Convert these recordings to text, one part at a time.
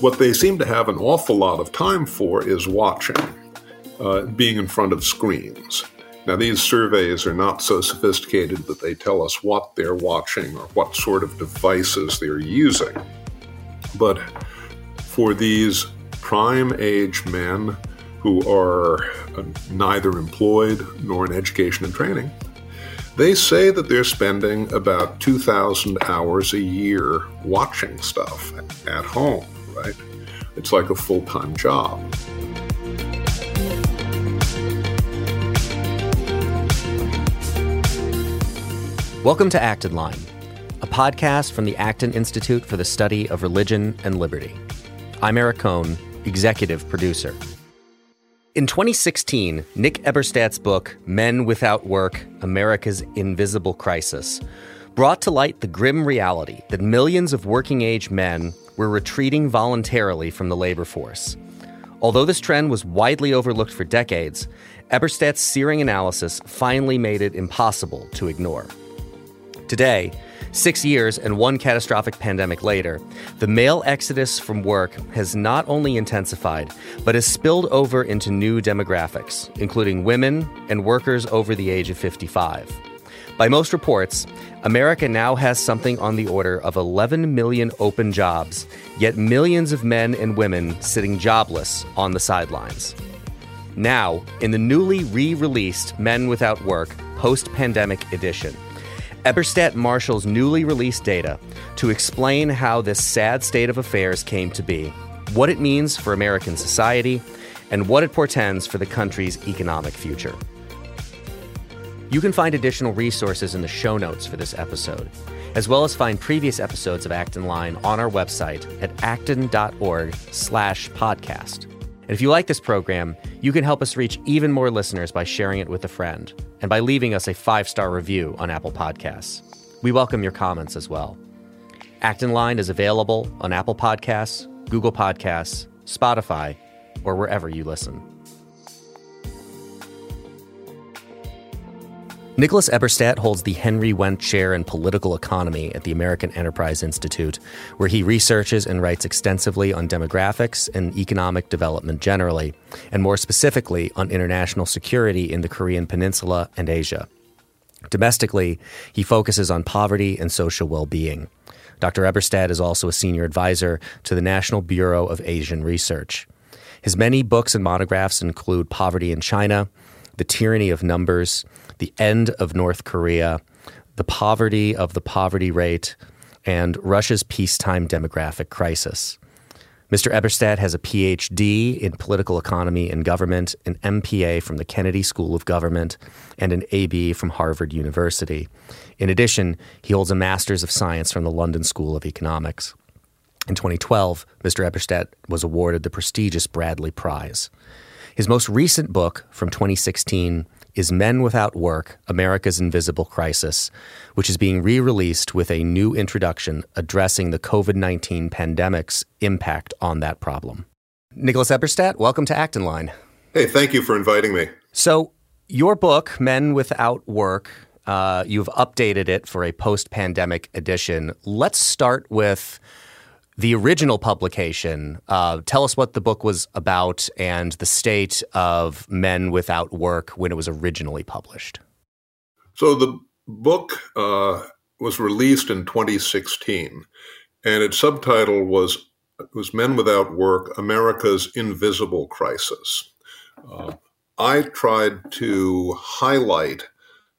What they seem to have an awful lot of time for is watching, uh, being in front of screens. Now, these surveys are not so sophisticated that they tell us what they're watching or what sort of devices they're using. But for these prime age men who are uh, neither employed nor in education and training, they say that they're spending about 2,000 hours a year watching stuff at home, right? It's like a full time job. Welcome to Acton Line, a podcast from the Acton Institute for the Study of Religion and Liberty. I'm Eric Kohn, executive producer. In 2016, Nick Eberstadt's book, Men Without Work America's Invisible Crisis, brought to light the grim reality that millions of working age men were retreating voluntarily from the labor force. Although this trend was widely overlooked for decades, Eberstadt's searing analysis finally made it impossible to ignore. Today, six years and one catastrophic pandemic later, the male exodus from work has not only intensified, but has spilled over into new demographics, including women and workers over the age of 55. By most reports, America now has something on the order of 11 million open jobs, yet millions of men and women sitting jobless on the sidelines. Now, in the newly re released Men Without Work post pandemic edition, Eberstadt marshals newly released data to explain how this sad state of affairs came to be, what it means for American society, and what it portends for the country's economic future. You can find additional resources in the show notes for this episode, as well as find previous episodes of Acton Line on our website at acton.org slash podcast. And if you like this program, you can help us reach even more listeners by sharing it with a friend and by leaving us a five star review on Apple Podcasts. We welcome your comments as well. Acton Line is available on Apple Podcasts, Google Podcasts, Spotify, or wherever you listen. Nicholas Eberstadt holds the Henry Wendt Chair in Political Economy at the American Enterprise Institute, where he researches and writes extensively on demographics and economic development generally, and more specifically on international security in the Korean Peninsula and Asia. Domestically, he focuses on poverty and social well being. Dr. Eberstadt is also a senior advisor to the National Bureau of Asian Research. His many books and monographs include Poverty in China, The Tyranny of Numbers, the end of North Korea, the poverty of the poverty rate, and Russia's peacetime demographic crisis. Mr. Eberstadt has a PhD in political economy and government, an MPA from the Kennedy School of Government, and an AB from Harvard University. In addition, he holds a Master's of Science from the London School of Economics. In 2012, Mr. Eberstadt was awarded the prestigious Bradley Prize. His most recent book from 2016 is Men Without Work America's Invisible Crisis, which is being re released with a new introduction addressing the COVID 19 pandemic's impact on that problem. Nicholas Eberstadt, welcome to Acton Line. Hey, thank you for inviting me. So, your book, Men Without Work, uh, you've updated it for a post pandemic edition. Let's start with the original publication. Uh, tell us what the book was about and the state of men without work when it was originally published. So the book uh, was released in 2016, and its subtitle was was Men Without Work: America's Invisible Crisis. Uh, I tried to highlight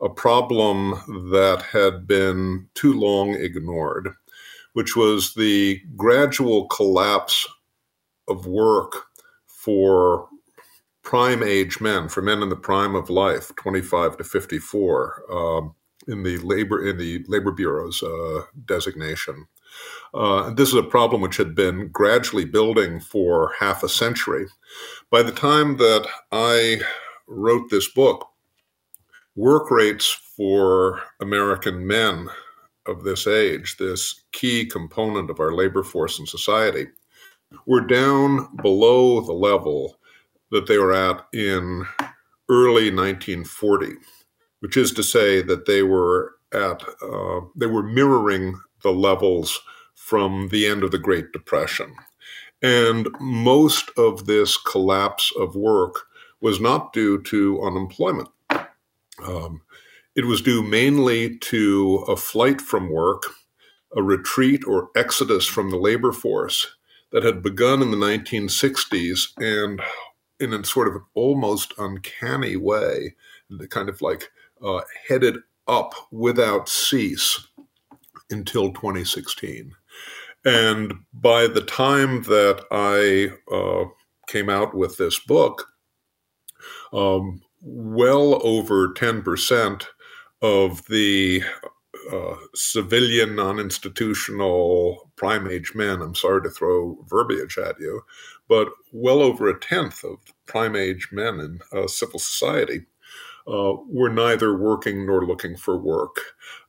a problem that had been too long ignored which was the gradual collapse of work for prime age men, for men in the prime of life, 25 to 54, um, in the labor in the labor bureau's uh, designation. Uh, this is a problem which had been gradually building for half a century. By the time that I wrote this book, work rates for American men of this age, this key component of our labor force and society, were down below the level that they were at in early 1940, which is to say that they were at uh, they were mirroring the levels from the end of the Great Depression. And most of this collapse of work was not due to unemployment. Um, it was due mainly to a flight from work, a retreat or exodus from the labor force that had begun in the 1960s and in a sort of an almost uncanny way, kind of like uh, headed up without cease until 2016. And by the time that I uh, came out with this book, um, well over 10% of the uh, civilian, non institutional prime age men, I'm sorry to throw verbiage at you, but well over a tenth of prime age men in uh, civil society uh, were neither working nor looking for work.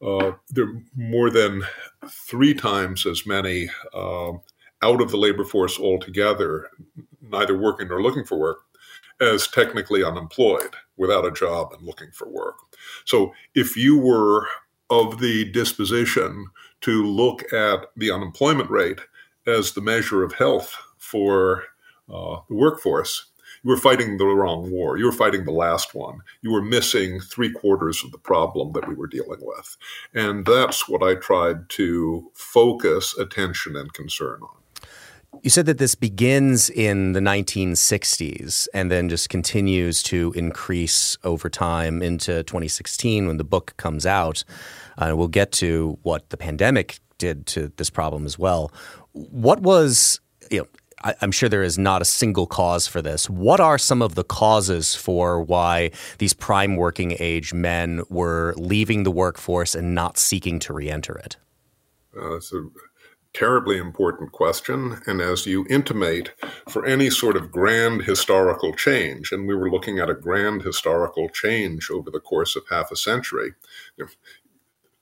Uh, there are more than three times as many um, out of the labor force altogether, neither working nor looking for work, as technically unemployed without a job and looking for work. So if you were of the disposition to look at the unemployment rate as the measure of health for uh, the workforce, you were fighting the wrong war. You were fighting the last one. You were missing three quarters of the problem that we were dealing with. And that's what I tried to focus attention and concern on. You said that this begins in the 1960s and then just continues to increase over time into 2016 when the book comes out. Uh, we'll get to what the pandemic did to this problem as well. What was, you know, I, am sure there is not a single cause for this. What are some of the causes for why these prime working age men were leaving the workforce and not seeking to reenter it? Uh, a terribly important question. And as you intimate, for any sort of grand historical change, and we were looking at a grand historical change over the course of half a century,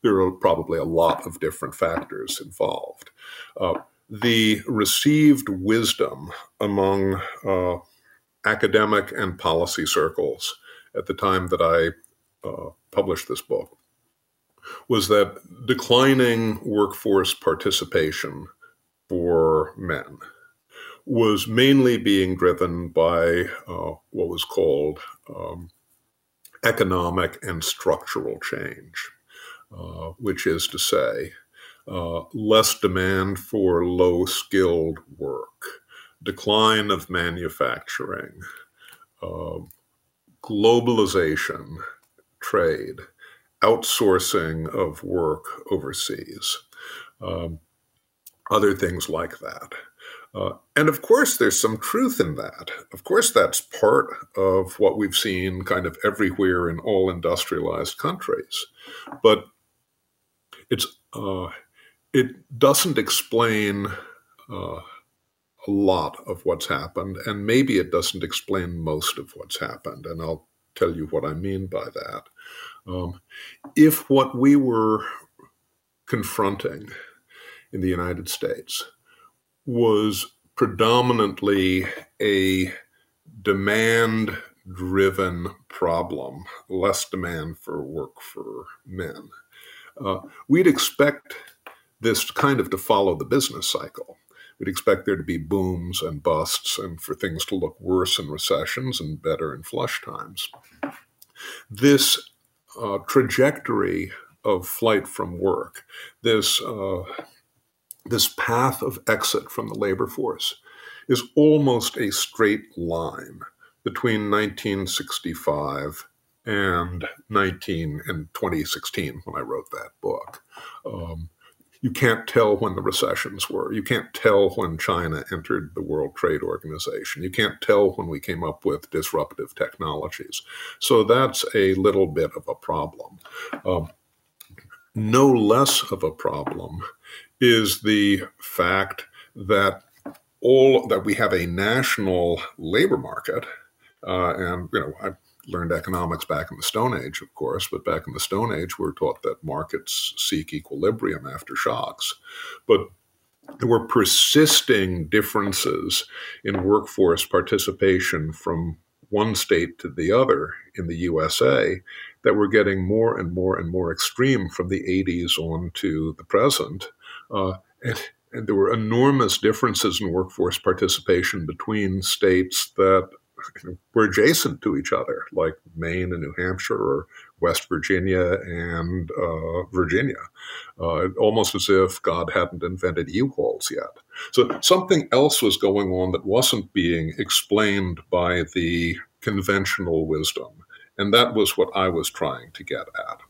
there are probably a lot of different factors involved. Uh, the received wisdom among uh, academic and policy circles at the time that I uh, published this book was that declining workforce participation for men was mainly being driven by uh, what was called um, economic and structural change, uh, which is to say, uh, less demand for low skilled work, decline of manufacturing, uh, globalization, trade, outsourcing of work overseas, um, other things like that. Uh, and of course, there's some truth in that. Of course, that's part of what we've seen kind of everywhere in all industrialized countries. But it's uh, it doesn't explain uh, a lot of what's happened, and maybe it doesn't explain most of what's happened. And I'll tell you what I mean by that. Um, if what we were confronting in the United States was predominantly a demand driven problem, less demand for work for men, uh, we'd expect this kind of to follow the business cycle. We'd expect there to be booms and busts and for things to look worse in recessions and better in flush times. This uh, trajectory of flight from work, this, uh, this path of exit from the labor force, is almost a straight line between 1965 and 19 and 2016 when I wrote that book. Um, you can't tell when the recessions were. You can't tell when China entered the World Trade Organization. You can't tell when we came up with disruptive technologies. So that's a little bit of a problem. Um, no less of a problem is the fact that all that we have a national labor market, uh, and you know, I learned economics back in the Stone Age, of course, but back in the Stone Age, we were taught that markets seek equilibrium after shocks. But there were persisting differences in workforce participation from one state to the other in the USA that were getting more and more and more extreme from the 80s on to the present. Uh, and and there were enormous differences in workforce participation between states that were adjacent to each other, like Maine and New Hampshire, or West Virginia and uh, Virginia, uh, almost as if God hadn't invented U-Hauls yet. So something else was going on that wasn't being explained by the conventional wisdom, and that was what I was trying to get at.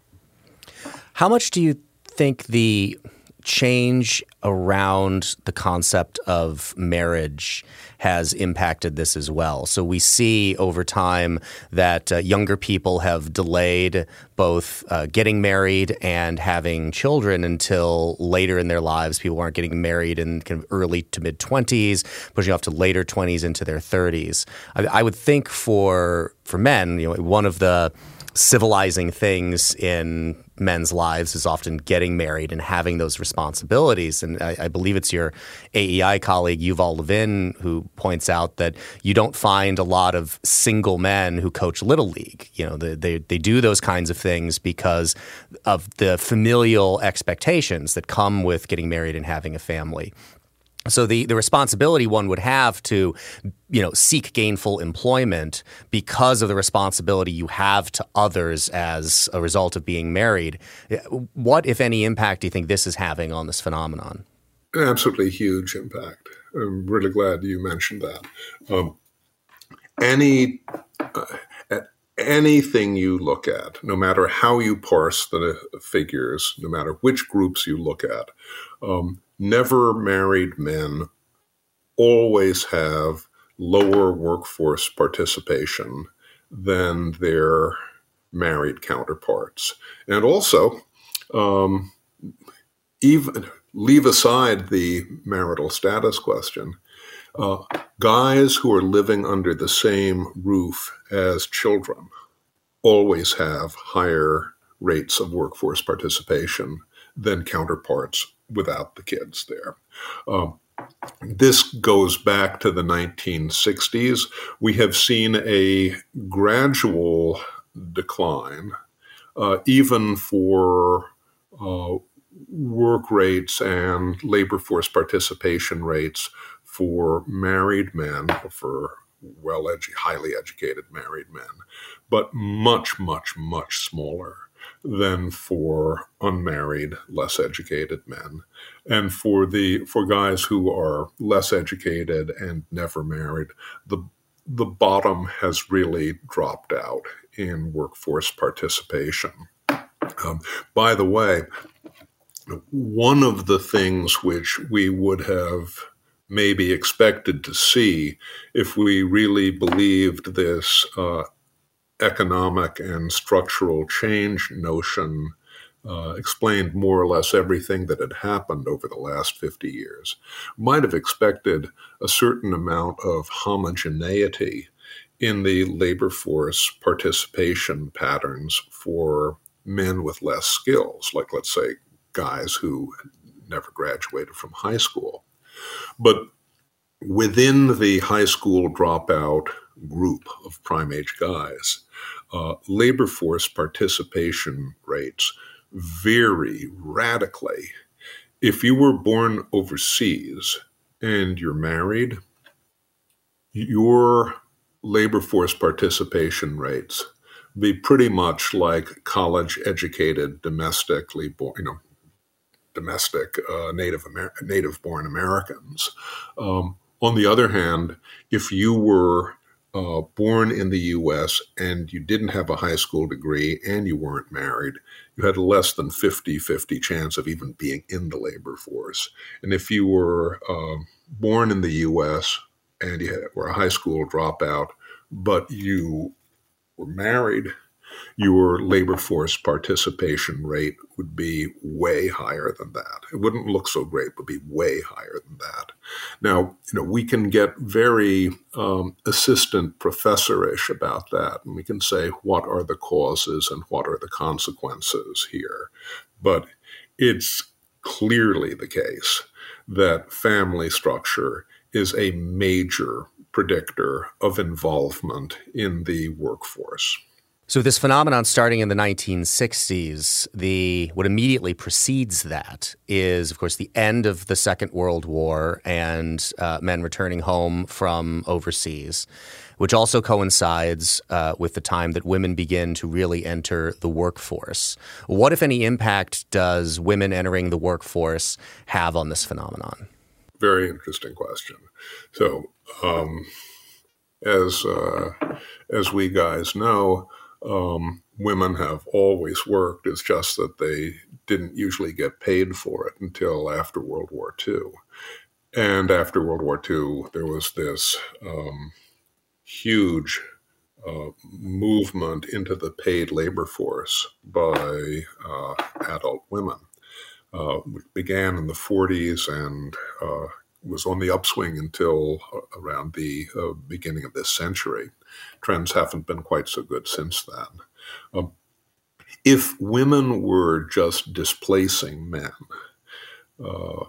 How much do you think the change around the concept of marriage has impacted this as well. So we see over time that uh, younger people have delayed both uh, getting married and having children until later in their lives. People aren't getting married in kind of early to mid 20s, pushing off to later 20s into their 30s. I, I would think for for men, you know, one of the civilizing things in men's lives is often getting married and having those responsibilities. And I, I, believe it's your AEI colleague Yuval Levin who points out that you don't find a lot of single men who coach little league. You know, they they, they do those kinds of things because of the familial expectations that come with getting married and having a family. So the, the responsibility one would have to, you know, seek gainful employment because of the responsibility you have to others as a result of being married. What, if any, impact do you think this is having on this phenomenon? Absolutely huge impact. I'm really glad you mentioned that. Um, any uh, anything you look at, no matter how you parse the figures, no matter which groups you look at, um, never married men always have lower workforce participation than their married counterparts. And also, um, even leave aside the marital status question, uh, guys who are living under the same roof as children always have higher rates of workforce participation than counterparts without the kids there. Um, this goes back to the 1960s. We have seen a gradual decline, uh, even for uh, work rates and labor force participation rates for married men, for well edu- highly educated married men, but much, much, much smaller than for unmarried, less educated men. And for the for guys who are less educated and never married, the the bottom has really dropped out in workforce participation. Um, by the way, one of the things which we would have maybe expected to see if we really believed this uh, economic and structural change notion uh, explained more or less everything that had happened over the last 50 years. Might have expected a certain amount of homogeneity in the labor force participation patterns for men with less skills, like, let's say, guys who never graduated from high school. But within the high school dropout group of prime age guys, uh, labor force participation rates vary radically. If you were born overseas and you're married, your labor force participation rates be pretty much like college educated domestically born, you know, domestic uh, native Amer- native born Americans. Um, on the other hand, if you were uh, born in the US and you didn't have a high school degree and you weren't married, you had a less than 50 50 chance of even being in the labor force. And if you were uh, born in the US and you were a high school dropout, but you were married, your labor force participation rate would be way higher than that. It wouldn't look so great, but be way higher than that. Now, you know, we can get very um, assistant professorish about that, and we can say what are the causes and what are the consequences here. But it's clearly the case that family structure is a major predictor of involvement in the workforce. So this phenomenon starting in the 1960s, the what immediately precedes that is, of course, the end of the Second World War and uh, men returning home from overseas, which also coincides uh, with the time that women begin to really enter the workforce. What, if any, impact does women entering the workforce have on this phenomenon? Very interesting question. So, um, as uh, as we guys know um, women have always worked. It's just that they didn't usually get paid for it until after World War II. And after World War II, there was this um, huge uh, movement into the paid labor force by uh, adult women. Uh, began in the 40s and uh, was on the upswing until uh, around the uh, beginning of this century trends haven't been quite so good since then. Um, if women were just displacing men, uh,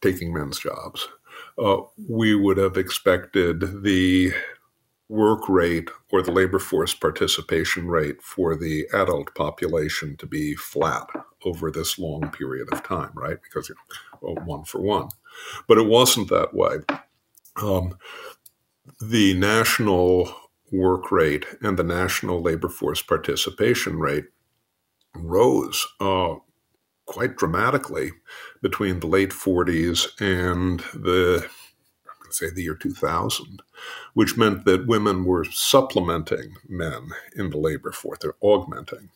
taking men's jobs, uh, we would have expected the work rate or the labor force participation rate for the adult population to be flat over this long period of time, right? Because you know, one for one. But it wasn't that way. Um, the national work rate and the national labor force participation rate rose uh, quite dramatically between the late 40s and the say the year 2000, which meant that women were supplementing men in the labor force, they're augmenting.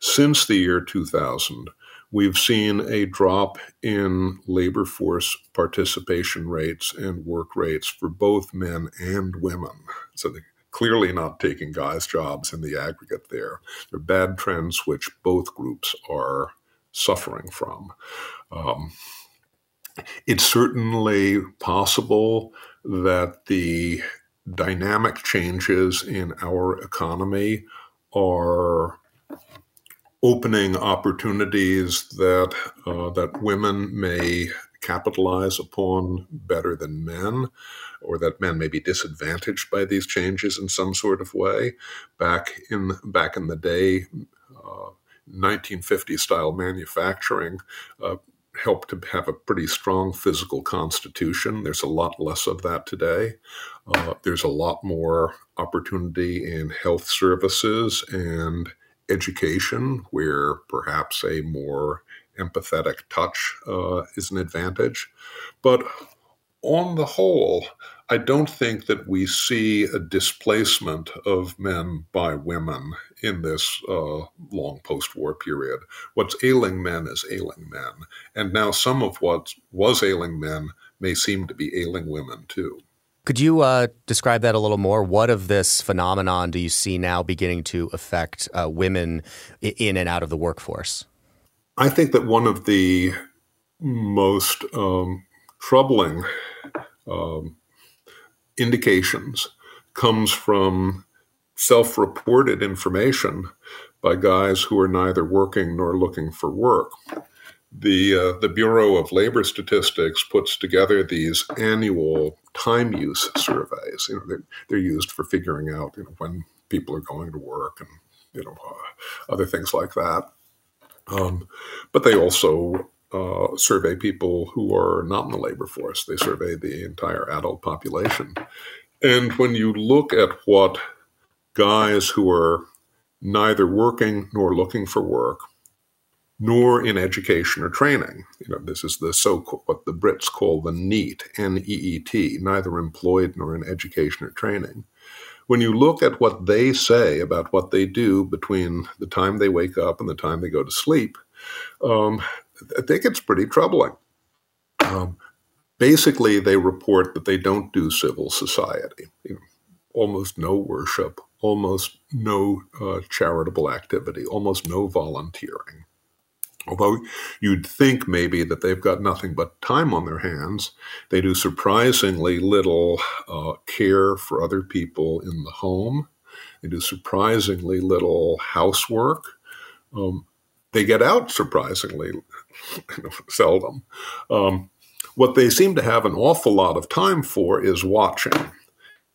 Since the year 2000, we've seen a drop in labor force participation rates and work rates for both men and women. So the clearly not taking guys' jobs in the aggregate there. They're bad trends which both groups are suffering from. Um, it's certainly possible that the dynamic changes in our economy are opening opportunities that uh, that women may capitalize upon better than men or that men may be disadvantaged by these changes in some sort of way. Back in back in the day, uh, 1950 style manufacturing uh, helped to have a pretty strong physical constitution. There's a lot less of that today. Uh, there's a lot more opportunity in health services and education, where perhaps a more empathetic touch uh, is an advantage. But on the whole, I don't think that we see a displacement of men by women in this uh, long post war period. What's ailing men is ailing men. And now some of what was ailing men may seem to be ailing women too. Could you uh, describe that a little more? What of this phenomenon do you see now beginning to affect uh, women in and out of the workforce? I think that one of the most um, troubling um, indications comes from self reported information by guys who are neither working nor looking for work. The, uh, the Bureau of Labor Statistics puts together these annual time use surveys. You know, they're, they're used for figuring out you know, when people are going to work and you know uh, other things like that. Um, but they also uh, survey people who are not in the labor force. They survey the entire adult population. And when you look at what guys who are neither working nor looking for work, nor in education or training, you know, this is the so what the Brits call the NEET, N-E-E-T, neither employed nor in education or training. When you look at what they say about what they do between the time they wake up and the time they go to sleep, um, I think it's pretty troubling. Um, basically, they report that they don't do civil society, you know, almost no worship, almost no uh, charitable activity, almost no volunteering. Although you'd think maybe that they've got nothing but time on their hands, they do surprisingly little uh, care for other people in the home. They do surprisingly little housework. Um, they get out surprisingly seldom. Um, what they seem to have an awful lot of time for is watching,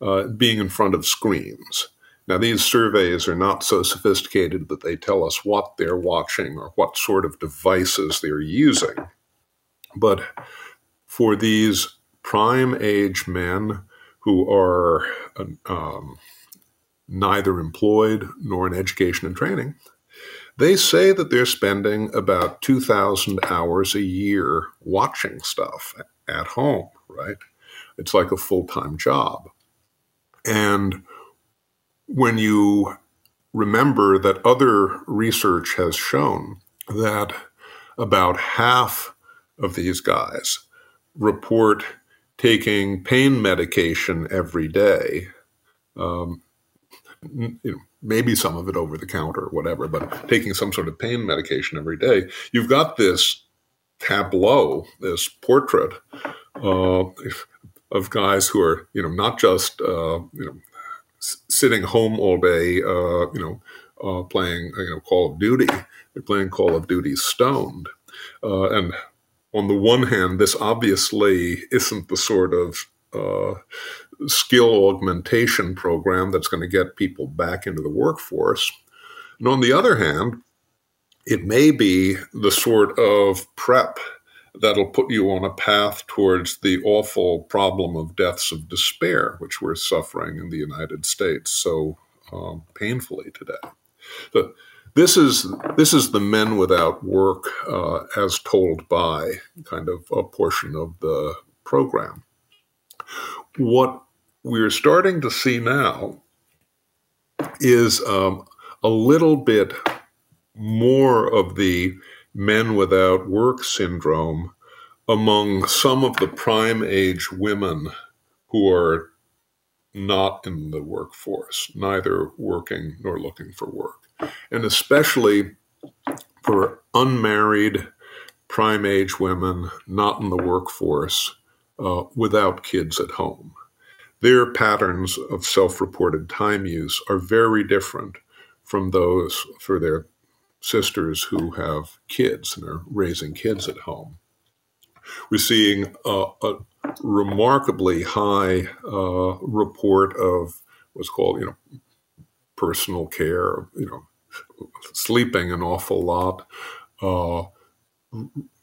uh, being in front of screens. Now, these surveys are not so sophisticated that they tell us what they're watching or what sort of devices they're using. But for these prime age men who are um, neither employed nor in education and training, they say that they're spending about 2,000 hours a year watching stuff at home, right? It's like a full time job. And when you remember that other research has shown that about half of these guys report taking pain medication every day, um, you know, maybe some of it over the counter or whatever, but taking some sort of pain medication every day, you've got this tableau, this portrait uh, of guys who are, you know, not just, uh, you know, sitting home all day, uh, you know, uh, playing, you know, Call of Duty. They're playing Call of Duty stoned. Uh, and on the one hand, this obviously isn't the sort of uh, skill augmentation program that's going to get people back into the workforce. And on the other hand, it may be the sort of prep that'll put you on a path towards the awful problem of deaths of despair, which we're suffering in the United States so um, painfully today. This is this is the men without work uh, as told by kind of a portion of the program. What we're starting to see now is um, a little bit more of the men without work syndrome among some of the prime age women who are not in the workforce, neither working nor looking for work. And especially for unmarried prime age women not in the workforce uh, without kids at home. Their patterns of self reported time use are very different from those for their sisters who have kids and are raising kids at home. We're seeing a, a remarkably high uh, report of what's called, you know, personal care, you know, sleeping an awful lot, uh,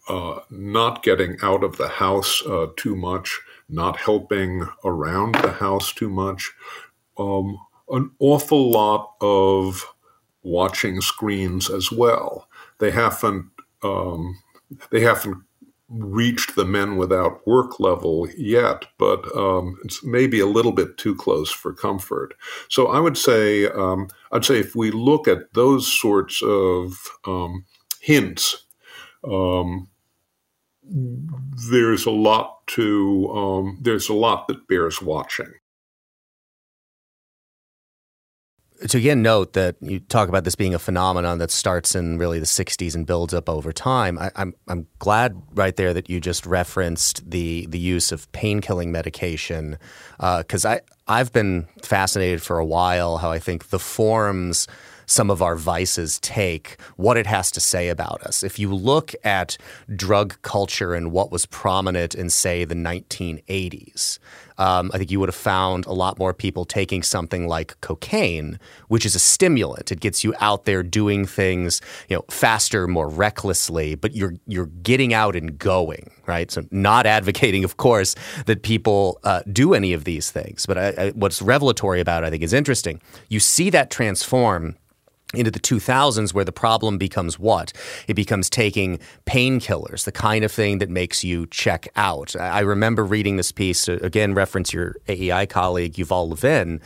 uh, not getting out of the house uh, too much, not helping around the house too much, um, an awful lot of watching screens as well. They haven't um, they haven't reached the men without work level yet, but um, it's maybe a little bit too close for comfort. So I would say um, I'd say if we look at those sorts of um, hints, um, there's a lot to um, there's a lot that bears watching. to again note that you talk about this being a phenomenon that starts in really the 60s and builds up over time. I, am I'm, I'm glad right there that you just referenced the the use of pain killing medication because uh, I I've been fascinated for a while how I think the forms some of our vices take, what it has to say about us. If you look at drug culture and what was prominent in, say, the 1980s, um, I think you would have found a lot more people taking something like cocaine, which is a stimulant. It gets you out there doing things, you know, faster, more recklessly, but you're you're getting out and going, right? So, not advocating, of course, that people uh, do any of these things, but I, I, what's revelatory about it, I think, is interesting. You see that transform into the 2000s where the problem becomes what? It becomes taking painkillers, the kind of thing that makes you check out. I remember reading this piece, uh, again, reference your AEI colleague, Yuval Levin,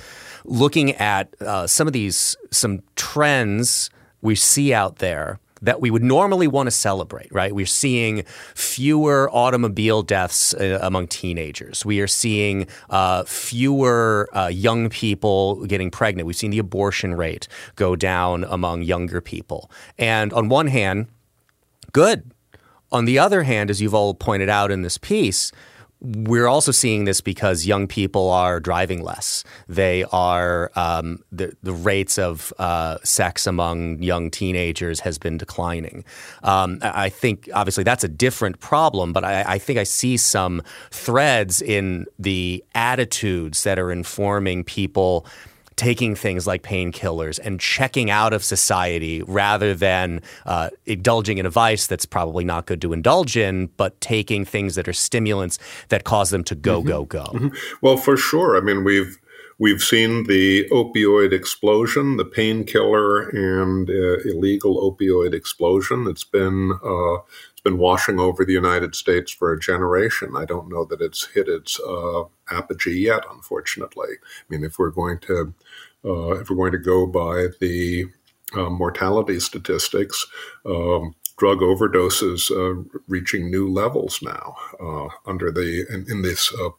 looking at uh, some of these, some trends we see out there that we would normally want to celebrate, right? We're seeing fewer automobile deaths uh, among teenagers. We are seeing uh, fewer uh, young people getting pregnant. We've seen the abortion rate go down among younger people. And on one hand, good. On the other hand, as Yuval pointed out in this piece, we're also seeing this because young people are driving less. They are um, the the rates of uh, sex among young teenagers has been declining. Um, I think obviously that's a different problem, but I, I, think I see some threads in the attitudes that are informing people taking things like painkillers and checking out of society rather than uh, indulging in a vice that's probably not good to indulge in, but taking things that are stimulants that cause them to go, mm-hmm. go, go. Mm-hmm. Well, for sure. I mean, we've We've seen the opioid explosion, the painkiller and uh, illegal opioid explosion. It's been uh, it's been washing over the United States for a generation. I don't know that it's hit its uh, apogee yet, unfortunately. I mean, if we're going to uh, if we're going to go by the uh, mortality statistics, um, drug overdoses uh, reaching new levels now uh, under the in, in this uh,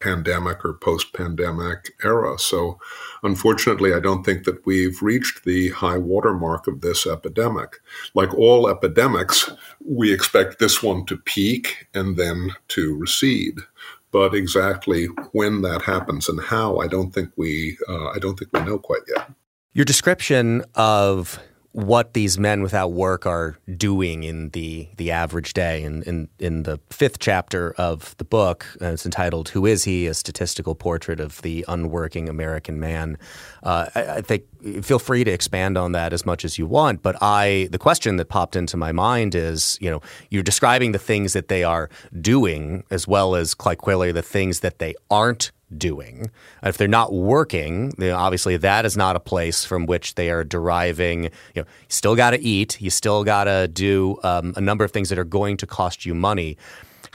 pandemic or post pandemic era. So, unfortunately, I don't think that we've reached the high watermark of this epidemic. Like all epidemics, we expect this one to peak and then to recede. But exactly when that happens and how, I don't think we, uh, I don't think we know quite yet. Your description of what these men without work are doing in the the average day. And in, in, the fifth chapter of the book, uh, it's entitled "Who Is He?" A statistical portrait of the unworking American man. Uh, I, I, think feel free to expand on that as much as you want. But I, the question that popped into my mind is, you know, you're describing the things that they are doing as well as quite clearly the things that they aren't doing. If they're not working, obviously that is not a place from which they are deriving. You know, you still got to eat. You still got to do um, a number of things that are going to cost you money.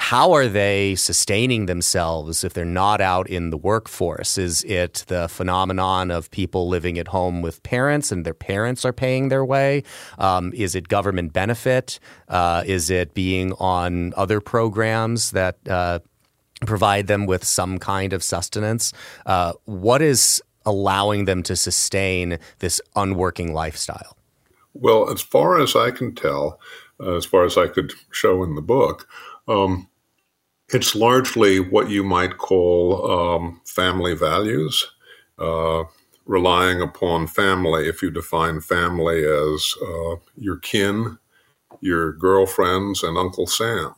How are they sustaining themselves if they're not out in the workforce? Is it the phenomenon of people living at home with parents and their parents are paying their way? Um, is it government benefit? Uh, is it being on other programs that uh, provide them with some kind of sustenance. Uh, what is allowing them to sustain this unworking lifestyle? Well, as far as I can tell, uh, as far as I could show in the book, um, it's largely what you might call um, family values, uh, relying upon family. If you define family as uh, your kin, your girlfriends, and Uncle Sam.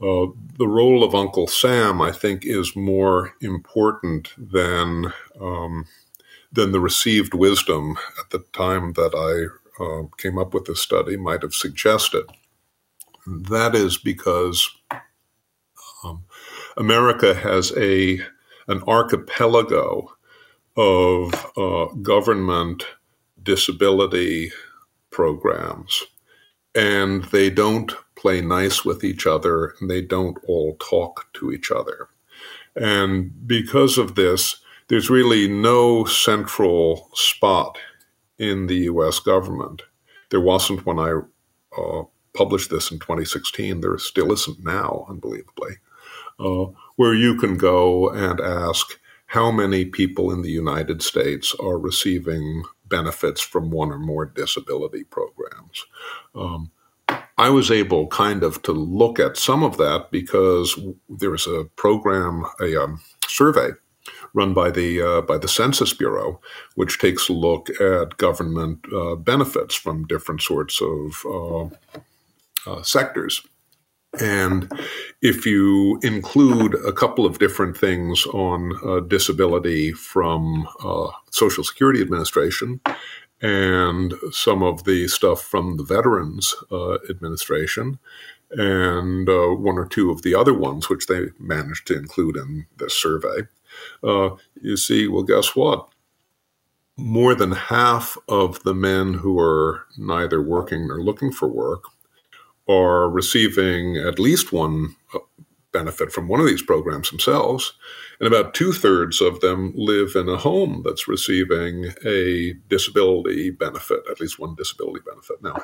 Uh, the role of Uncle Sam, I think, is more important than um, than the received wisdom at the time that I uh, came up with this study might have suggested. That is because um, America has a an archipelago of uh, government disability programs, and they don't play nice with each other and they don't all talk to each other. And because of this, there's really no central spot in the US government. There wasn't when I uh, published this in 2016. There still isn't now, unbelievably, uh, where you can go and ask how many people in the United States are receiving benefits from one or more disability programs. Um, I was able kind of to look at some of that because there was a program, a um, survey run by the uh, by the Census Bureau, which takes a look at government uh, benefits from different sorts of uh, uh sectors. And if you include a couple of different things on uh, disability from uh, Social Security Administration and some of the stuff from the Veterans uh, Administration, and uh, one or two of the other ones, which they managed to include in this survey. Uh, you see, well, guess what? More than half of the men who are neither working nor looking for work are receiving at least one uh, benefit from one of these programs themselves. And about two thirds of them live in a home that's receiving a disability benefit, at least one disability benefit. Now,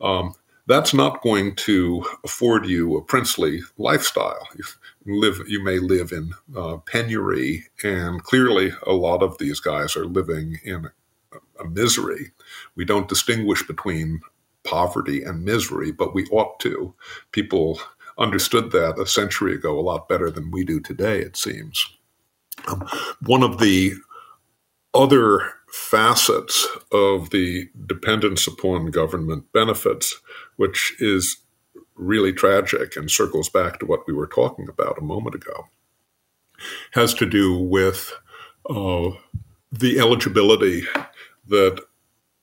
um, that's not going to afford you a princely lifestyle. You live, you may live in uh, penury, and clearly, a lot of these guys are living in a, a misery. We don't distinguish between poverty and misery, but we ought to. People understood that a century ago a lot better than we do today, it seems. Um, one of the other facets of the dependence upon government benefits, which is really tragic and circles back to what we were talking about a moment ago, has to do with uh, the eligibility that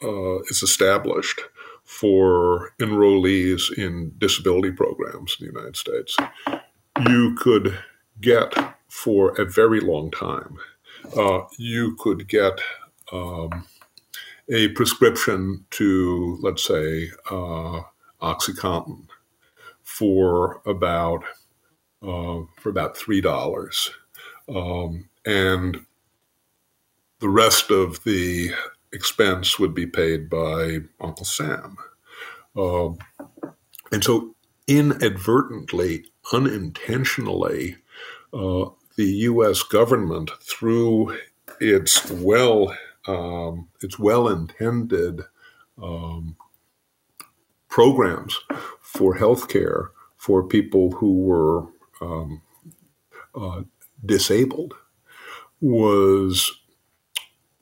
uh, is established for enrollees in disability programs in the United States, you could get for a very long time. Uh, you could get um, a prescription to, let's say, uh, OxyContin for about uh, for about three dollars, um, and the rest of the expense would be paid by Uncle Sam. Uh, and so, inadvertently, unintentionally, uh, the U.S. government, through its well, um, its well-intended um, programs for healthcare for people who were um, uh, disabled, was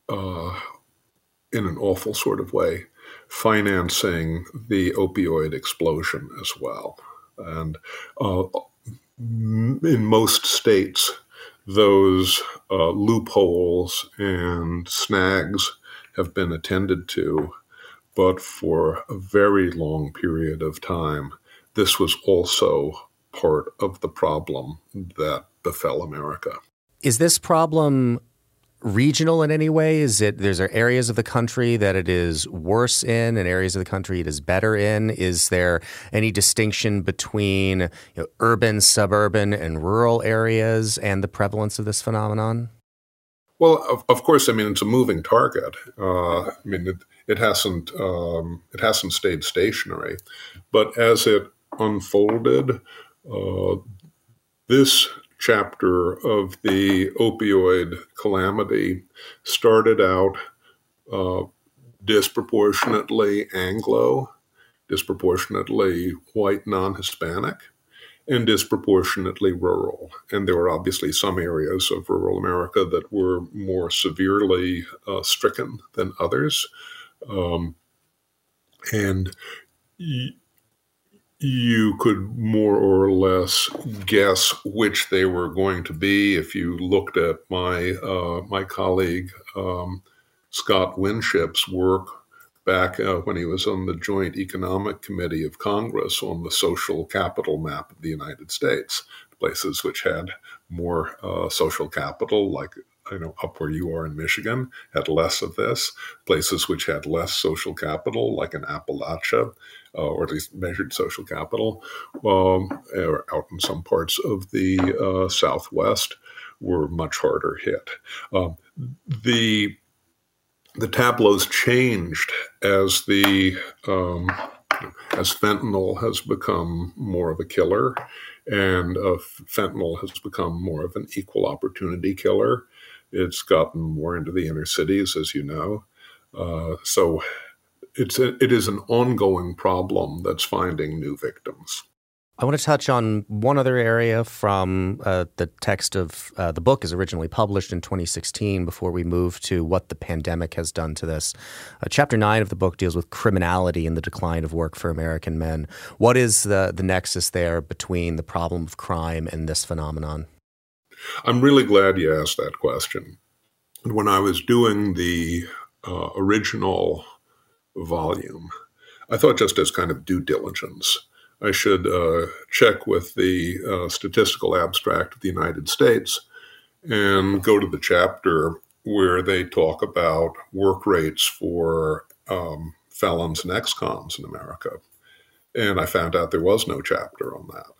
uh, in an awful sort of way, financing the opioid explosion as well. And uh, in most states, those uh, loopholes and snags have been attended to, but for a very long period of time, this was also part of the problem that befell America. Is this problem regional in any way? Is it there's areas of the country that it is worse in and areas of the country it is better in? Is there any distinction between you know, urban, suburban, and rural areas and the prevalence of this phenomenon? Well, of, of course, I mean it's a moving target. Uh, I mean it, it hasn't um, it hasn't stayed stationary, but as it unfolded, uh, this chapter of the opioid calamity started out uh, disproportionately Anglo, disproportionately white non Hispanic, and disproportionately rural. And there were obviously some areas of rural America that were more severely uh, stricken than others. Um, and y- you could more or less guess which they were going to be. If you looked at my uh, my colleague um, Scott Winship's work back uh, when he was on the Joint Economic Committee of Congress on the social capital map of the United States, places which had more uh, social capital, like you know, up where you are in Michigan, had less of this. Places which had less social capital, like in Appalachia, uh, or at least measured social capital, um, or out in some parts of the uh, Southwest, were much harder hit. Um, the the tableaus changed as the um, as fentanyl has become more of a killer, and uh, fentanyl has become more of an equal opportunity killer. It's gotten more into the inner cities, as you know. Uh, so it's a, it is an ongoing problem that's finding new victims. I want to touch on one other area from uh, the text of uh, the book is originally published in 2016 before we move to what the pandemic has done to this. Uh, chapter 9 of the book deals with criminality and the decline of work for American men. What is the, the nexus there between the problem of crime and this phenomenon? I'm really glad you asked that question. When I was doing the uh, original volume, I thought just as kind of due diligence, I should uh, check with the uh, statistical abstract of the United States and go to the chapter where they talk about work rates for um, felons and ex-cons in America. And I found out there was no chapter on that.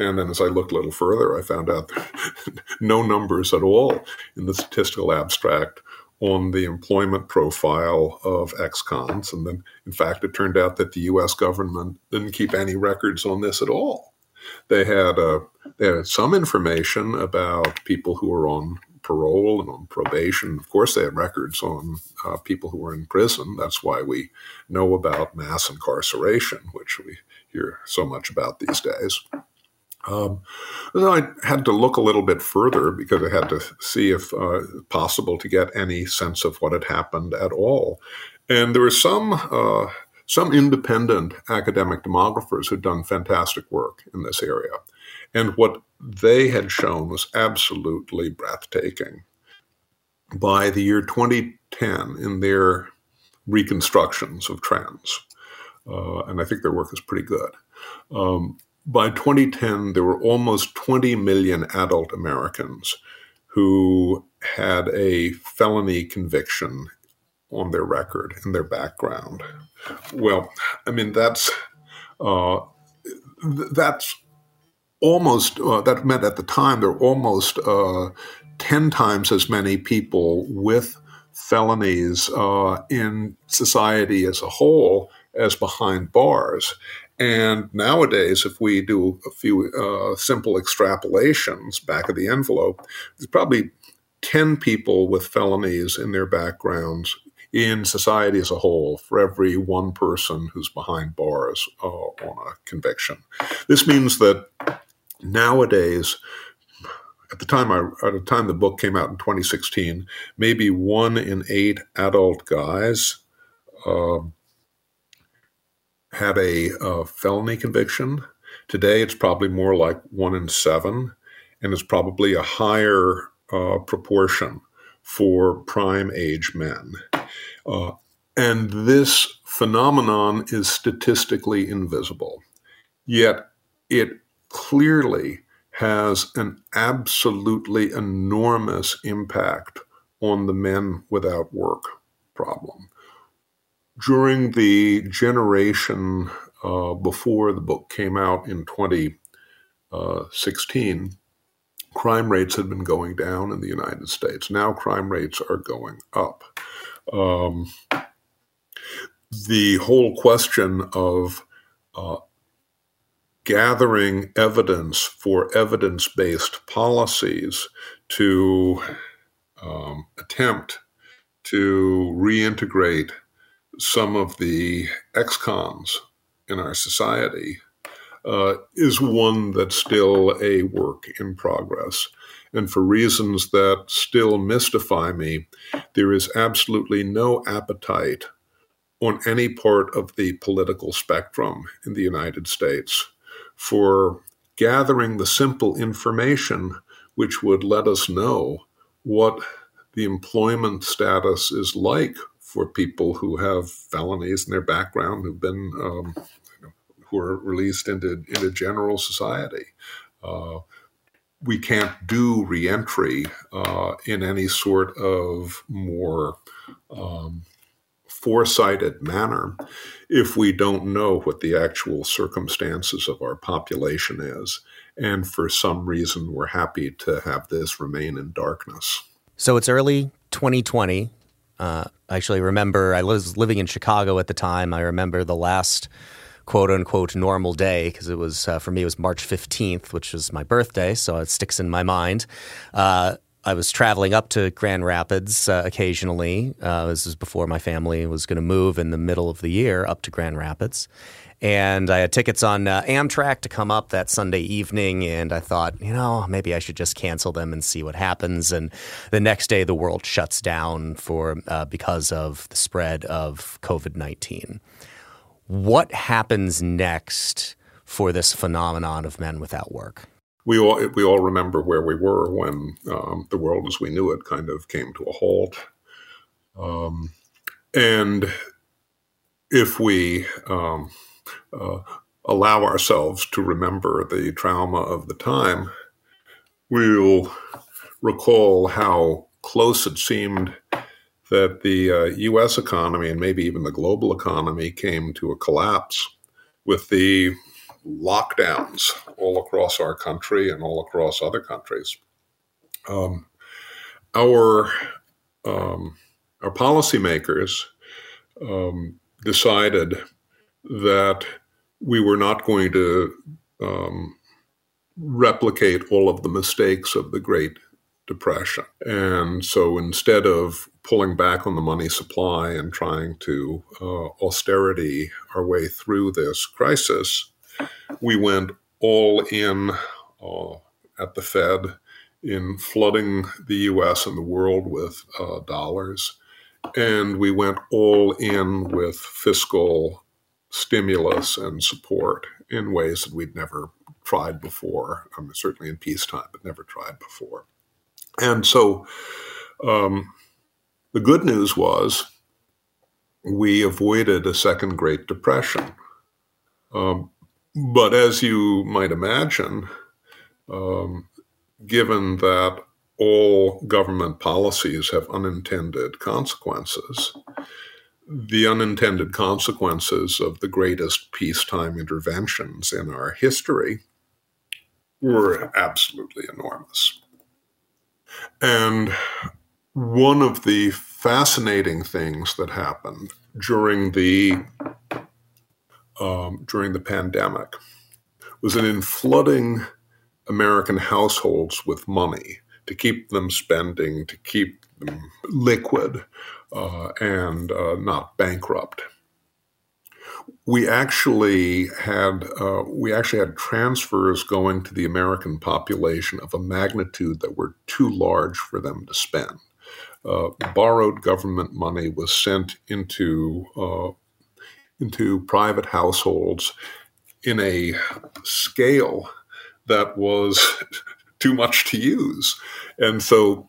And then as I looked a little further, I found out no numbers at all in the statistical abstract on the employment profile of ex-cons. And then, in fact, it turned out that the U.S. government didn't keep any records on this at all. They had, uh, they had some information about people who were on parole and on probation. Of course, they had records on uh, people who were in prison. That's why we know about mass incarceration, which we hear so much about these days. Um, I had to look a little bit further because I had to see if uh, possible to get any sense of what had happened at all. And there were some uh, some independent academic demographers who'd done fantastic work in this area, and what they had shown was absolutely breathtaking. by the year 2010 in their reconstructions of trends. Uh, and I think their work is pretty good. Um, by 2010, there were almost 20 million adult Americans who had a felony conviction on their record in their background. Well, I mean that's uh, that's almost uh, that meant at the time there were almost uh, ten times as many people with felonies uh, in society as a whole as behind bars. And nowadays, if we do a few uh, simple extrapolations back of the envelope, there's probably 10 people with felonies in their backgrounds in society as a whole for every one person who's behind bars uh, on a conviction. This means that nowadays, at the time I, at the time the book came out in 2016, maybe one in eight adult guys uh, had a felony conviction. Today, it's probably more like one in seven, and it's probably a higher uh, proportion for prime age men. Uh, and this phenomenon is statistically invisible, yet it clearly has an absolutely enormous impact on the men without work problem. During the generation uh, before the book came out in 2016, crime rates had been going down in the United States. Now crime rates are going up. Um, the whole question of uh, gathering evidence for evidence based policies to um, attempt to reintegrate some of the ex cons in our society uh, is one that's still a work in progress. And for reasons that still mystify me, there is absolutely no appetite on any part of the political spectrum in the United States for gathering the simple information which would let us know what the employment status is like for people who have felonies in their background, who've been um, who are released into into general society. Uh, we can't do reentry uh, in any sort of more um, foresighted manner if we don't know what the actual circumstances of our population is. And for some reason, we're happy to have this remain in darkness. So it's early 2020. Uh, I actually remember I was living in Chicago at the time. I remember the last quote unquote normal day because it was uh, for me it was March 15th, which was my birthday, so it sticks in my mind. Uh, I was traveling up to Grand Rapids uh, occasionally. Uh, this was before my family was going to move in the middle of the year up to Grand Rapids. And I had tickets on uh, Amtrak to come up that Sunday evening. And I thought, you know, maybe I should just cancel them and see what happens. And the next day, the world shuts down for uh, because of the spread of COVID 19 what happens next for this phenomenon of men without work? We all we all remember where we were when um, the world as we knew it kind of came to a halt, um, and if we um, uh, allow ourselves to remember the trauma of the time, we'll recall how close it seemed that the uh, US economy and maybe even the global economy came to a collapse with the lockdowns all across our country and all across other countries. Um, our um, our policymakers um, decided that we were not going to um, replicate all of the mistakes of the Great Depression. And so instead of pulling back on the money supply and trying to uh, austerity our way through this crisis, we went all in uh, at the Fed in flooding the US and the world with uh, dollars. And we went all in with fiscal stimulus and support in ways that we'd never tried before. I mean, certainly in peacetime, but never tried before. And so Um, the good news was we avoided a second Great Depression. Um, but as you might imagine, um, given that all government policies have unintended consequences, the unintended consequences of the greatest peacetime interventions in our history were absolutely enormous. And one of the fascinating things that happened during the um, during the pandemic was that in flooding American households with money to keep them spending, to keep them liquid uh, and uh, not bankrupt. We actually had uh, we actually had transfers going to the American population of a magnitude that were too large for them to spend. Uh, borrowed government money was sent into uh, into private households in a scale that was too much to use. And so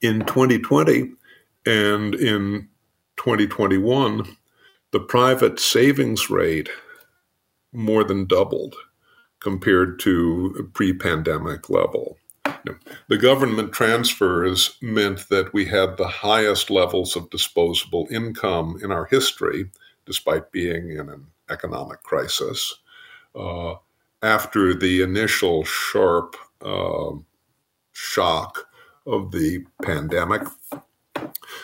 in 2020 and in 2021, the private savings rate more than doubled compared to pre pandemic level. The government transfers meant that we had the highest levels of disposable income in our history, despite being in an economic crisis. Uh, after the initial sharp uh, shock of the pandemic,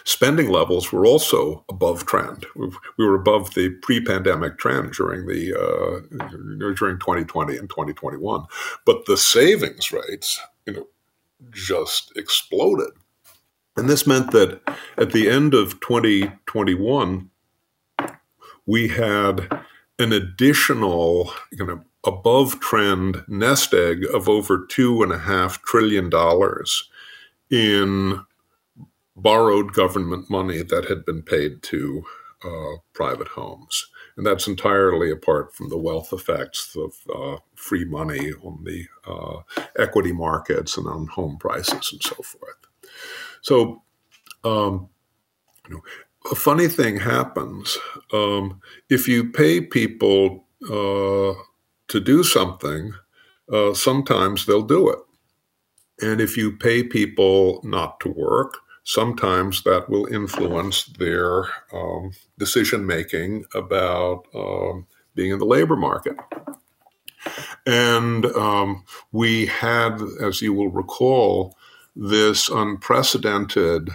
spending levels were also above trend. We were above the pre-pandemic trend during the uh, during 2020 and 2021, but the savings rates, you know, just exploded. And this meant that at the end of 2021, we had an additional, you know, above trend nest egg of over two and a half trillion dollars in borrowed government money that had been paid to uh, private homes. And that's entirely apart from the wealth effects of uh, free money on the uh, equity markets and on home prices and so forth. So, um, you know, a funny thing happens. Um, if you pay people uh, to do something, uh, sometimes they'll do it. And if you pay people not to work, sometimes that will influence their um, decision making about um, being in the labor market. And um, we had, as you will recall, this unprecedented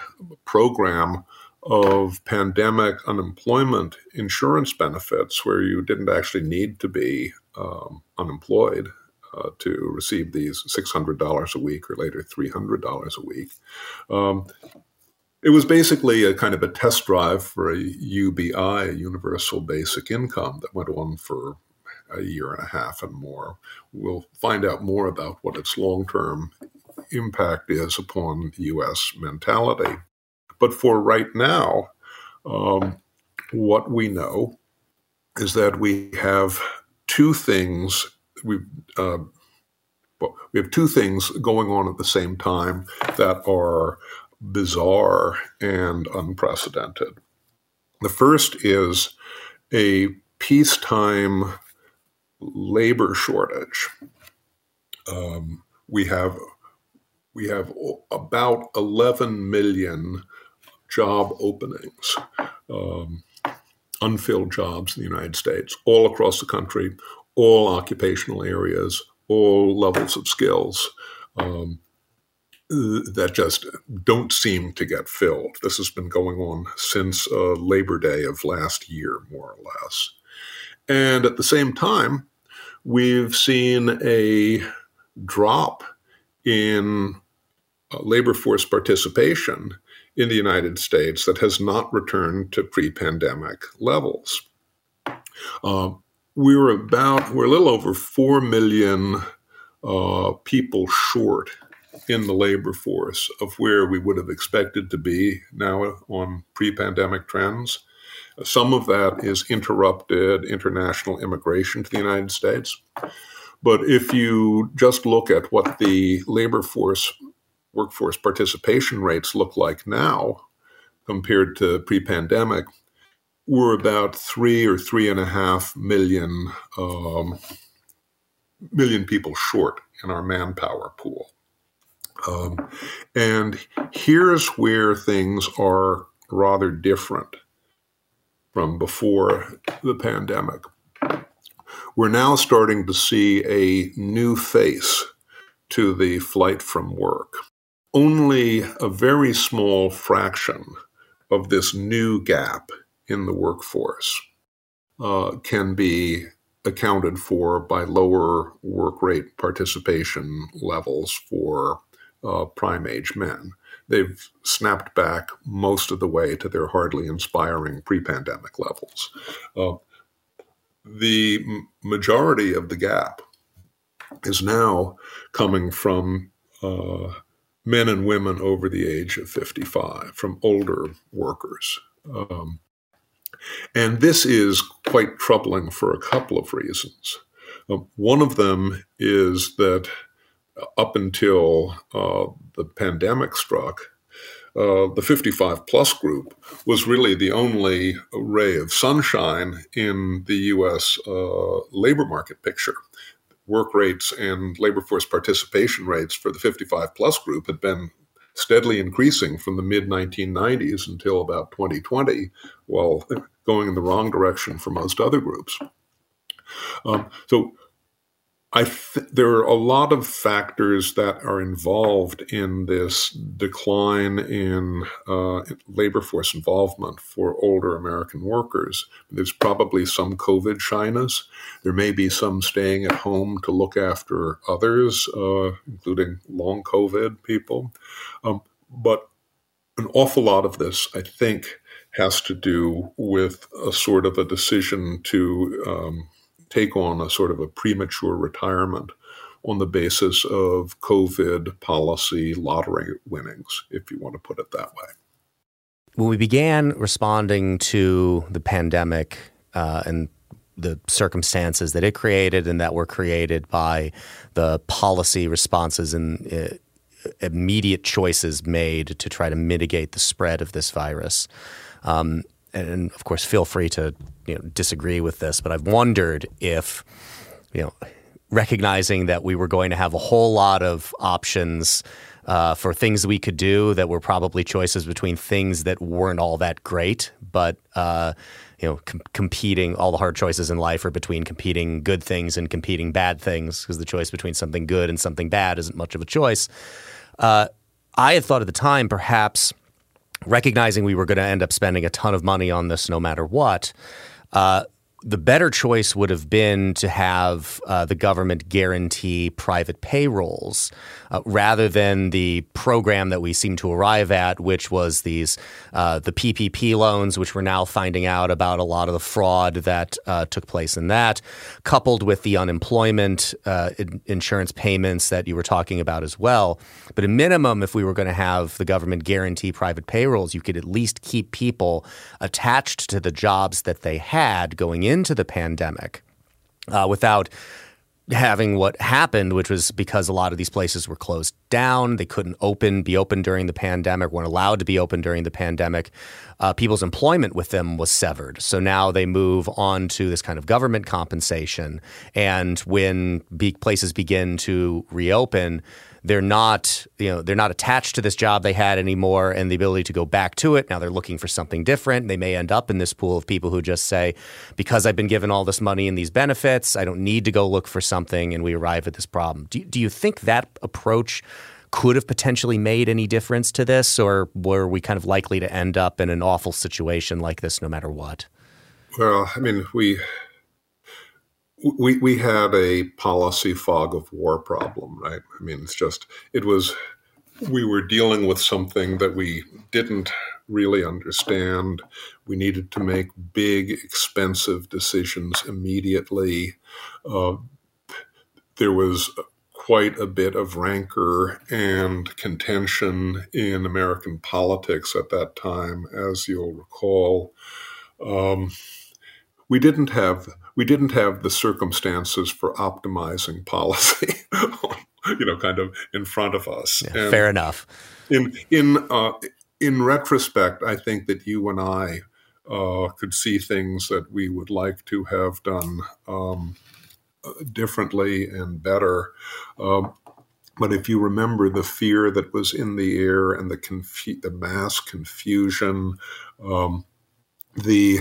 program of pandemic unemployment insurance benefits where you didn't actually need to be um, unemployed uh, to receive these $600 a week or later $300 a week. Um, it was basically a kind of a test drive for a UBI, a universal basic income, that went on for a year and a half and more. We'll find out more about what its long term impact is upon U.S. mentality. But for right now, um, what we know is that we have two things we uh, we have two things going on at the same time that are bizarre and unprecedented. The first is a peacetime labor shortage. Um, we have we have about 11 million job openings, um, unfilled jobs in the United States, all across the country, all occupational areas, all levels of skills um, that just don't seem to get filled. This has been going on since uh, Labor Day of last year, more or less. And at the same time, we've seen a drop in uh, labor force participation in the United States that has not returned to pre pandemic levels. Uh, we were about we're a little over four million uh, people short in the labor force of where we would have expected to be now on pre-pandemic trends. Some of that is interrupted international immigration to the United States. But if you just look at what the labor force workforce participation rates look like now compared to pre pandemic, we're about three or three and a half million um, million people short in our manpower pool. Um, and here's where things are rather different from before the pandemic. We're now starting to see a new face to the flight from work. Only a very small fraction of this new gap in the workforce uh, can be accounted for by lower work rate participation levels for uh, prime age men. They've snapped back most of the way to their hardly inspiring pre pandemic levels. Uh, the majority of the gap is now coming from uh, men and women over the age of 55, from older workers. Um, and this is quite troubling for a couple of reasons. Uh, one of them is that up until uh, the pandemic struck, uh, the 55 plus group was really the only ray of sunshine in the US uh, labor market picture. Work rates and labor force participation rates for the 55 plus group had been steadily increasing from the mid 1990s until about 2020, while going in the wrong direction for most other groups. Um, so I th- there are a lot of factors that are involved in this decline in uh, labor force involvement for older American workers. There's probably some COVID shyness. There may be some staying at home to look after others, uh, including long COVID people. Um, but an awful lot of this, I think, has to do with a sort of a decision to um, take on a sort of a premature retirement on the basis of COVID policy lottery winnings, if you want to put it that way. When we began responding to the pandemic uh, and the circumstances that it created and that were created by the policy responses and uh, immediate choices made to try to mitigate the spread of this virus. Um, and of course, feel free to you know, disagree with this, but I've wondered if, you know, recognizing that we were going to have a whole lot of options uh, for things we could do that were probably choices between things that weren't all that great, but uh, you know, com- competing. All the hard choices in life are between competing good things and competing bad things, because the choice between something good and something bad isn't much of a choice. Uh, I had thought at the time, perhaps recognizing we were going to end up spending a ton of money on this no matter what, uh, the better choice would have been to have uh, the government guarantee private payrolls uh, rather than the program that we seem to arrive at, which was these uh, the PPP loans, which we're now finding out about a lot of the fraud that uh, took place in that, coupled with the unemployment uh, insurance payments that you were talking about as well. But a minimum, if we were going to have the government guarantee private payrolls, you could at least keep people attached to the jobs that they had going into the pandemic. Uh, without having what happened, which was because a lot of these places were closed down. They couldn't open, be open during the pandemic, weren't allowed to be open during the pandemic. Uh, people's employment with them was severed. So now they move on to this kind of government compensation. And when big places begin to reopen, they're not you know they're not attached to this job they had anymore and the ability to go back to it. Now they're looking for something different. They may end up in this pool of people who just say because i've been given all this money and these benefits i don't need to go look for something and we arrive at this problem. Do, do you think that approach could have potentially made any difference to this or were we kind of likely to end up in an awful situation like this no matter what? Well i mean we we we had a policy fog of war problem, right? I mean, it's just it was we were dealing with something that we didn't really understand. We needed to make big, expensive decisions immediately. Uh, there was quite a bit of rancor and contention in American politics at that time, as you'll recall. Um, we didn't have we didn't have the circumstances for optimizing policy you know, kind of in front of us. Yeah, fair enough. In in uh, in retrospect, I think that you and I uh, could see things that we would like to have done um, differently and better. Um, but if you remember the fear that was in the air and the confu- the mass confusion, um, the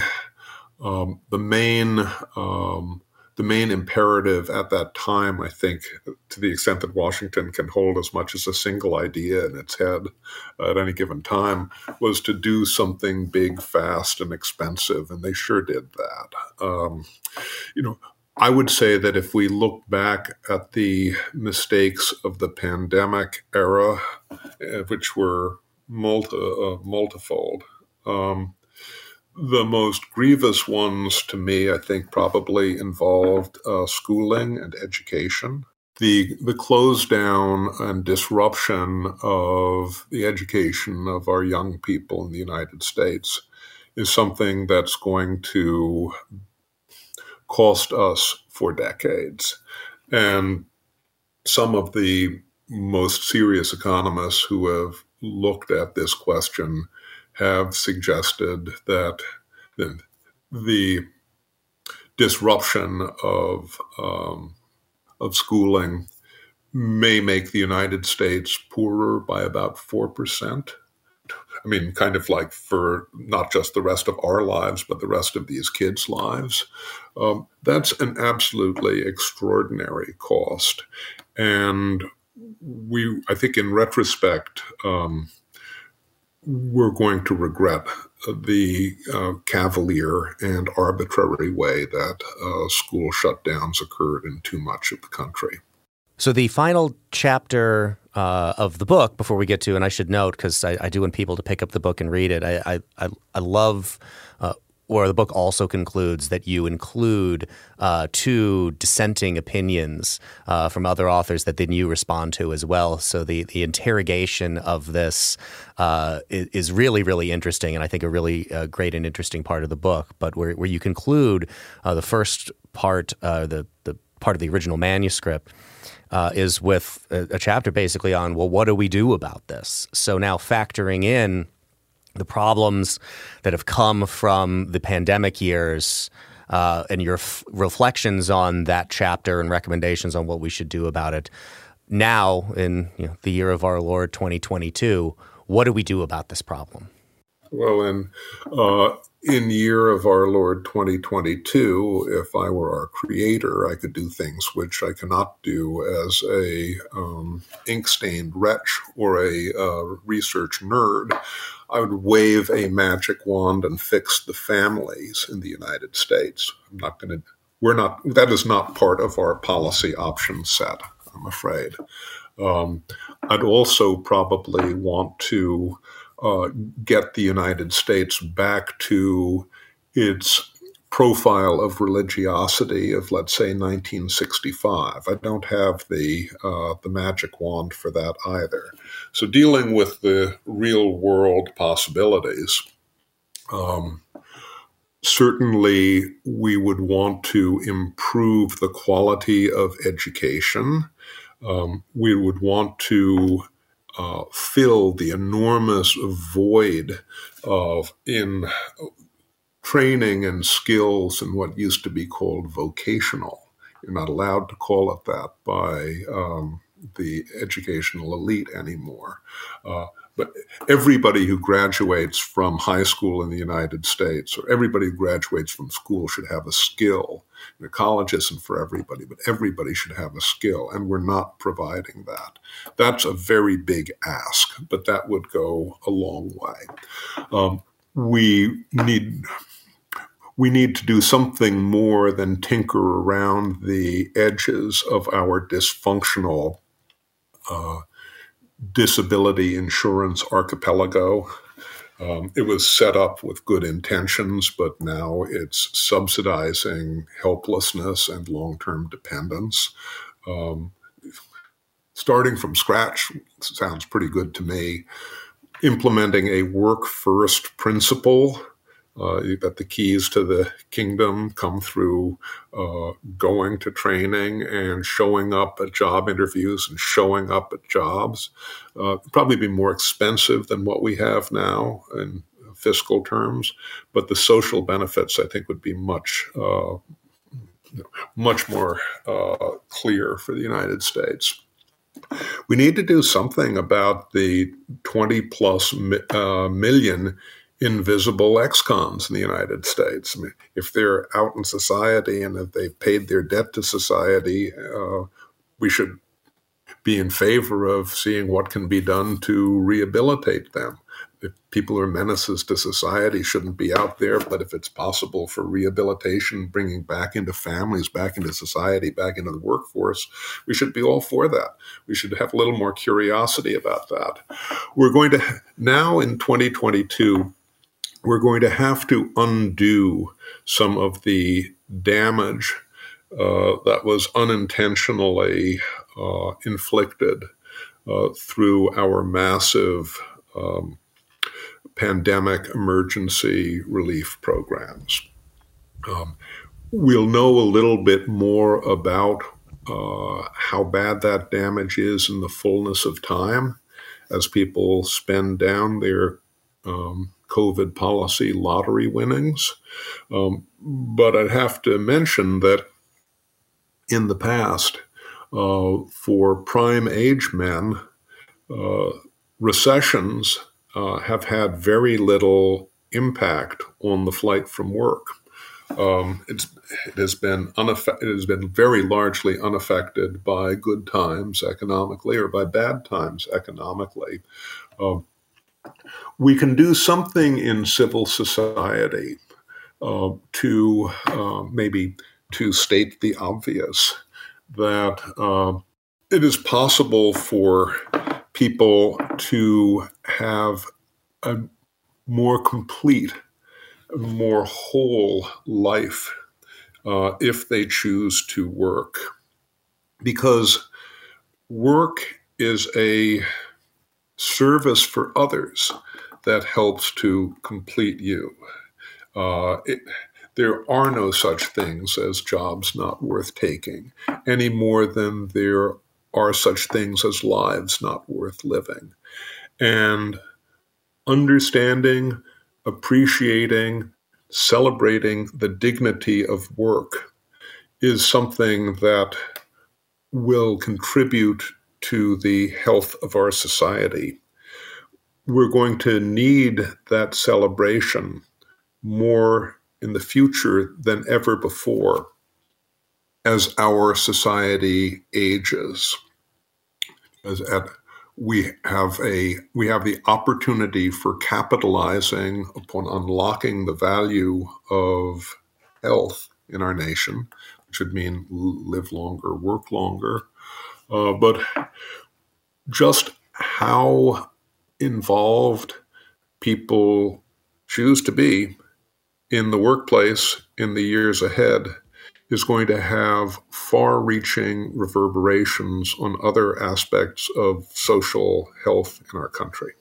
um, the main um, the main imperative at that time, I think, to the extent that Washington can hold as much as a single idea in its head at any given time, was to do something big, fast, and expensive, and they sure did that. Um, you know, I would say that if we look back at the mistakes of the pandemic era, eh, which were multi, uh, multifold, um, the most grievous ones to me, I think, probably involved uh, schooling and education. The, the close down and disruption of the education of our young people in the United States is something that's going to cost us for decades. And some of the most serious economists who have looked at this question have suggested that the, disruption of um, of schooling may make the United States poorer by about four percent. I mean, kind of like for not just the rest of our lives, but the rest of these kids' lives. Um, that's an absolutely extraordinary cost, and we, I think, in retrospect. Um, we're going to regret the uh, cavalier and arbitrary way that uh, school shutdowns occurred in too much of the country. So, the final chapter uh, of the book, before we get to, and I should note because I, I, do want people to pick up the book and read it. I I, I love uh, or the book also concludes that you include uh, two dissenting opinions uh, from other authors that then you respond to as well. So the the interrogation of this uh, is, really really interesting, and I think a really uh, great and interesting part of the book. But where, where you conclude uh, the first part, uh, the the part of the original manuscript. is with a, a chapter basically on well, what do we do about this? So now factoring in the problems that have come from the pandemic years uh, and your f- reflections on that chapter and recommendations on what we should do about it. Now, in you know, the year of our Lord 2022, what do we do about this problem? Well, in uh, in year of our Lord 2022, if I were our creator, I could do things which I cannot do as a um, ink stained wretch or a uh, research nerd. I would wave a magic wand and fix the families in the United States. I'm not going to, we're not, that is not part of our policy option set, I'm afraid. Um, I'd also probably want to uh, get the United States back to its profile of religiosity of, let's say, 1965. I don't have the uh, the magic wand for that either. So, dealing with the real world possibilities, um, certainly we would want to improve the quality of education. Um, we would want to uh, fill the enormous void of in training and skills and what used to be called vocational. You're not allowed to call it that by um, the educational elite anymore. Uh, but everybody who graduates from high school in the United States, or everybody who graduates from school, should have a skill. College isn't for everybody, but everybody should have a skill, and we're not providing that. That's a very big ask, but that would go a long way. Um, we need we need to do something more than tinker around the edges of our dysfunctional uh, disability insurance archipelago. Um, it was set up with good intentions, but now it's subsidizing helplessness and long term dependence. Um, starting from scratch sounds pretty good to me. Implementing a work first principle that the keys to the kingdom come through uh, going to training and showing up at job interviews and showing up at jobs. Uh, probably be more expensive than what we have now in fiscal terms, but the social benefits I think would be much uh, much more uh, clear for the United States. We need to do something about the 20 plus uh, million invisible ex-cons in the United States. I mean, if they're out in society and if they've paid their debt to society, uh, we should be in favor of seeing what can be done to rehabilitate them. If people are menaces to society, shouldn't be out there. But if it's possible for rehabilitation, bringing back into families, back into society, back into the workforce, we should be all for that. We should have a little more curiosity about that. We're going to now in 2022 we're going to have to undo some of the damage uh, that was unintentionally uh, inflicted uh, through our massive um, pandemic emergency relief programs. Um, we'll know a little bit more about uh, how bad that damage is in the fullness of time as people spend down their um, COVID policy lottery winnings. Um, but I'd have to mention that in the past, uh, for prime age men, uh, recessions uh, have had very little impact on the flight from work. Um, it has been. It has been very largely unaffected by good times economically or by bad times economically. Um, we can do something in civil society uh, to uh, maybe to state the obvious that uh, it is possible for people to have a more complete, more whole life uh, if they choose to work. Because work is a service for others that helps to complete you. Uh, it, there are no such things as jobs not worth taking, any more than there are such things as lives not worth living. And understanding, appreciating, celebrating the dignity of work is something that will contribute to the health of our society. We're going to need that celebration more in the future than ever before as our society ages. As at, we have a we have the opportunity for capitalizing upon unlocking the value of health in our nation, which would mean live longer, work longer, uh, but just how involved people choose to be in the workplace in the years ahead is going to have far reaching reverberations on other aspects of social health in our country.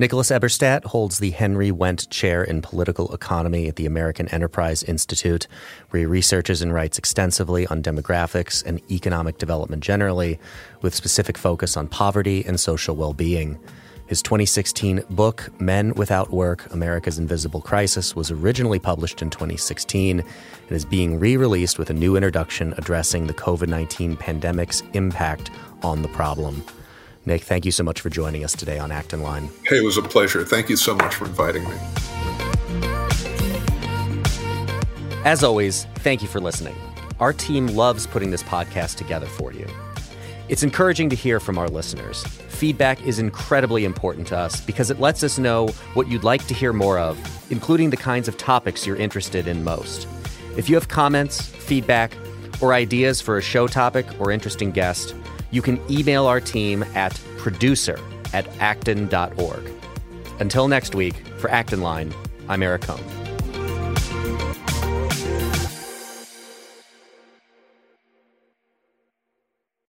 Nicholas Eberstadt holds the Henry Wendt Chair in Political Economy at the American Enterprise Institute, where he researches and writes extensively on demographics and economic development generally, with specific focus on poverty and social well being. His 2016 book, Men Without Work America's Invisible Crisis, was originally published in 2016 and is being re released with a new introduction addressing the COVID 19 pandemic's impact on the problem. Nick, thank you so much for joining us today on Acton Line. Hey, it was a pleasure. Thank you so much for inviting me. As always, thank you for listening. Our team loves putting this podcast together for you. It's encouraging to hear from our listeners. Feedback is incredibly important to us because it lets us know what you'd like to hear more of, including the kinds of topics you're interested in most. If you have comments, feedback, or ideas for a show topic or interesting guest, you can email our team at producer at acton.org. Until next week, for Acton Line, I'm Eric Kohn.